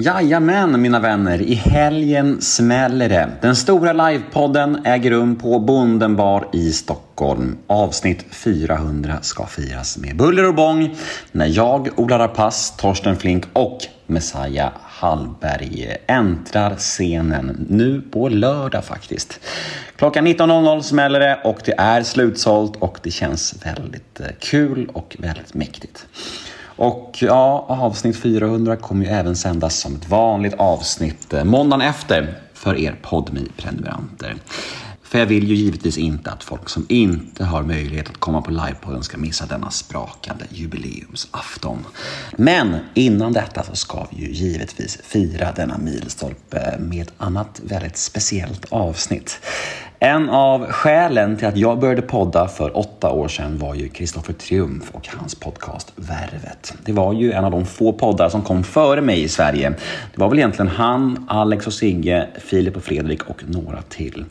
Jajamän mina vänner, i helgen smäller det. Den stora livepodden äger rum på Bondenbar i Stockholm. Avsnitt 400 ska firas med buller och bång när jag, Ola Rapace, Torsten Flink och Messiah Hallberg äntrar scenen nu på lördag faktiskt. Klockan 19.00 smäller det och det är slutsålt och det känns väldigt eh, kul och väldigt mäktigt. Och ja, avsnitt 400 kommer ju även sändas som ett vanligt avsnitt eh, måndagen efter för er podmi prenumeranter För jag vill ju givetvis inte att folk som inte har möjlighet att komma på livepodden ska missa denna sprakande jubileumsafton. Men innan detta så ska vi ju givetvis fira denna milstolpe med ett annat väldigt speciellt avsnitt. En av skälen till att jag började podda för åtta år sedan var ju Kristoffer Triumf och hans podcast Värvet. Det var ju en av de få poddar som kom före mig i Sverige. Det var väl egentligen han, Alex och Sigge, Filip och Fredrik och några till.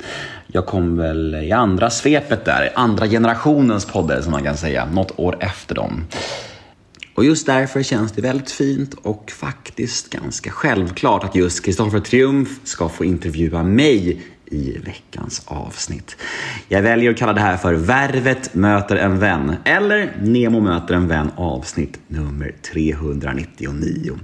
Jag kom väl i andra svepet där, andra generationens poddar som man kan säga, något år efter dem. Och just därför känns det väldigt fint och faktiskt ganska självklart att just Kristoffer Triumf ska få intervjua mig i veckans avsnitt. Jag väljer att kalla det här för Värvet möter en vän eller Nemo möter en vän avsnitt nummer 399.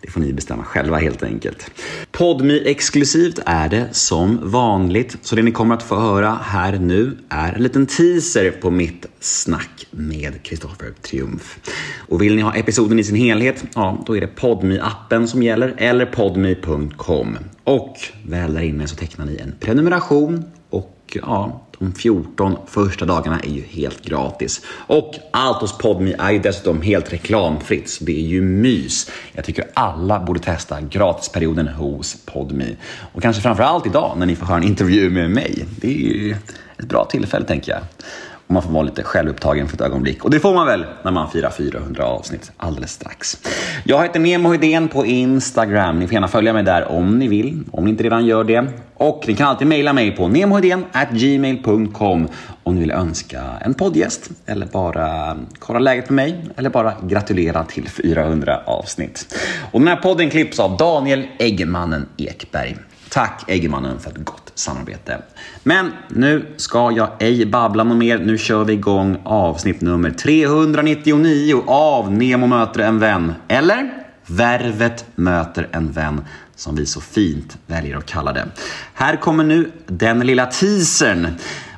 Det får ni bestämma själva helt enkelt. Podmi exklusivt är det som vanligt, så det ni kommer att få höra här nu är en liten teaser på mitt snack med Kristoffer Triumf. Och vill ni ha episoden i sin helhet, ja, då är det podmi appen som gäller eller podmi.com. Och väl där inne så tecknar ni en prenumeration och ja, de 14 första dagarna är ju helt gratis. Och allt hos Podme är ju dessutom helt reklamfritt, så det är ju mys. Jag tycker alla borde testa gratisperioden hos Podme. Och kanske framförallt idag när ni får höra en intervju med mig. Det är ju ett bra tillfälle tänker jag. Och man får vara lite självupptagen för ett ögonblick. Och det får man väl när man firar 400 avsnitt alldeles strax. Jag heter Nemo Hedén på Instagram. Ni får gärna följa mig där om ni vill, om ni inte redan gör det. Och ni kan alltid mejla mig på gmail.com om ni vill önska en poddgäst eller bara kolla läget med mig eller bara gratulera till 400 avsnitt. Och den här podden klipps av Daniel Eggemannen Ekberg. Tack Eggemannen för ett gott samarbete. Men nu ska jag ej babbla något mer. Nu kör vi igång avsnitt nummer 399 av Nemo möter en vän. Eller Värvet möter en vän som vi så fint väljer att kalla det. Här kommer nu den lilla teasern.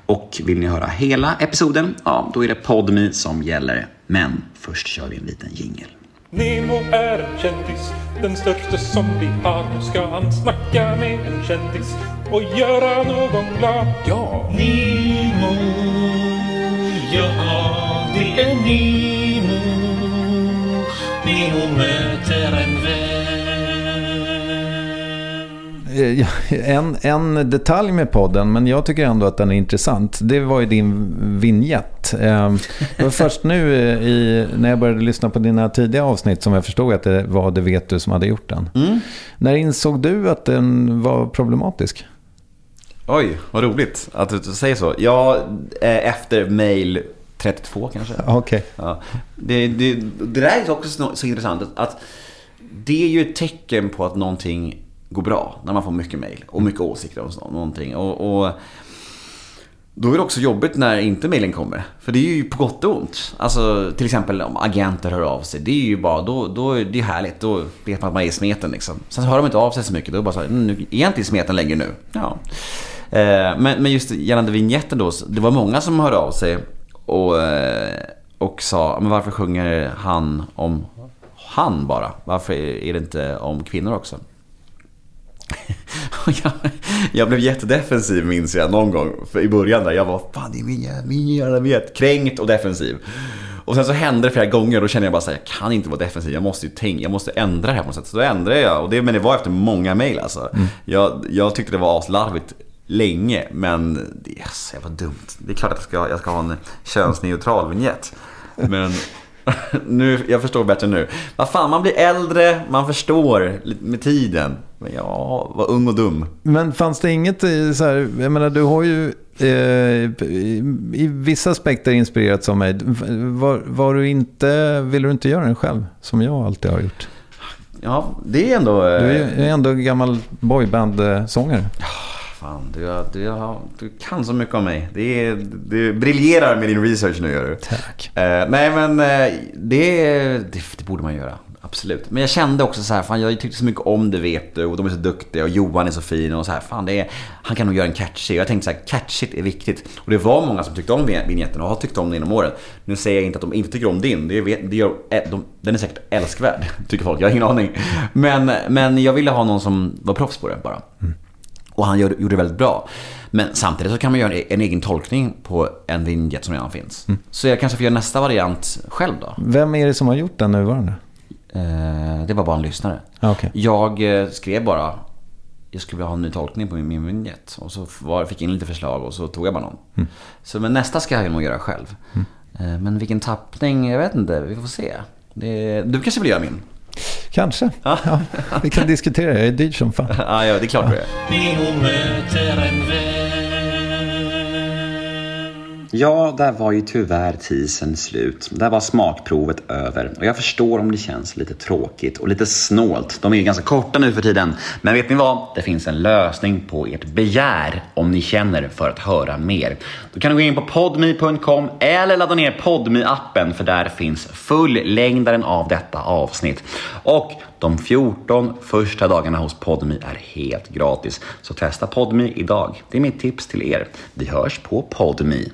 Och vill ni höra hela episoden, ja då är det Podme som gäller. Men först kör vi en liten jingel. Nemo är en kändis, den största som vi har. Nu ska han snacka med en kändis och göra någon glad. Ja! Nemo, ja det är Nemo. Nemo möter en vän. En, en detalj med podden, men jag tycker ändå att den är intressant. Det var ju din vignett. Eh, Det var först nu i, när jag började lyssna på dina tidiga avsnitt som jag förstod att det var Det vet du som hade gjort den. När insåg du att den var problematisk? Oj, vad roligt att du säger så. Ja, eh, efter mail 32 kanske. Okej. Ja. Det, det, det där är också så, så intressant. Att, att det är ju ett tecken på att någonting går bra. När man får mycket mail och mycket åsikter om någonting. Och, och då är det också jobbigt när inte mailen kommer. För det är ju på gott och ont. Alltså till exempel om agenter hör av sig. Det är ju bara, då, då är det härligt. Då vet man att man är i smeten liksom. Sen så hör de inte av sig så mycket. Då är det bara så här, mm, nu är jag inte i smeten längre nu. Ja. Eh, men, men just gällande vignetten då. Det var många som hörde av sig. Och, eh, och sa, men varför sjunger han om han bara? Varför är det inte om kvinnor också? Jag, jag blev jättedefensiv minns jag någon gång för i början där. Jag var fan det är min, min jävla vet. Kränkt och defensiv. Och sen så hände det flera gånger och då kände jag bara så här, jag kan inte vara defensiv. Jag måste ju tänka, jag måste ändra det här på något sätt. Så då ändrade jag. Och det, men det var efter många mejl alltså. Jag, jag tyckte det var aslarvigt länge. Men det är så jävla dumt. Det är klart att jag ska, jag ska ha en könsneutral vignett. Men nu, jag förstår bättre nu. Vad fan, man blir äldre, man förstår med tiden. Men ja, var ung och dum. Men fanns det inget i så här, jag menar du har ju eh, i, i vissa aspekter inspirerats av mig. Var, var du inte, vill du inte göra den själv? Som jag alltid har gjort. Ja, det är ändå... eh, Du är ju ändå gammal boyband-sångare. Fan, du, har- du, har- du kan så mycket om mig. Det är, du briljerar med din research nu gör du. Tack. Eh, nej men eh, det, det, det borde man göra. Absolut. Men jag kände också så här, fan jag tyckte så mycket om det vet du och de är så duktiga och Johan är så fin och så här, fan det är, han kan nog göra en catchy. Och jag tänkte så här, catchigt är viktigt. Och det var många som tyckte om vignetten och har tyckt om den genom åren. Nu säger jag inte att de inte tycker om din, det, det gör, eh, de, den är säkert älskvärd, tycker folk. Jag har ingen aning. Men, men jag ville ha någon som var proffs på det bara. Och han gjorde det väldigt bra. Men samtidigt så kan man göra en egen tolkning på en vignett som redan finns. Så jag kanske får göra nästa variant själv då. Vem är det som har gjort den nuvarande? Eh, det var bara en lyssnare. Ah, okej. Jag eh, skrev bara, jag skulle vilja ha en ny tolkning på min, min vignett. Och så var, fick jag in lite förslag och så tog jag bara någon. Så men nästa ska jag nog göra själv. Eh, men vilken tappning, jag vet inte, vi får se. Det, du kanske vill göra min? Kanske. Ja, vi kan diskutera. Jag är dyr som fan. Ja, ja det är klart du är. Ja, där var ju tyvärr teasern slut. Där var smakprovet över. Och jag förstår om det känns lite tråkigt och lite snålt. De är ju ganska korta nu för tiden. Men vet ni vad? Det finns en lösning på ert begär om ni känner för att höra mer. Då kan du gå in på podme.com eller ladda ner podme appen för där finns fullängdaren av detta avsnitt. Och de 14 första dagarna hos Podme är helt gratis. Så testa Podme idag. Det är mitt tips till er. Vi hörs på Podme.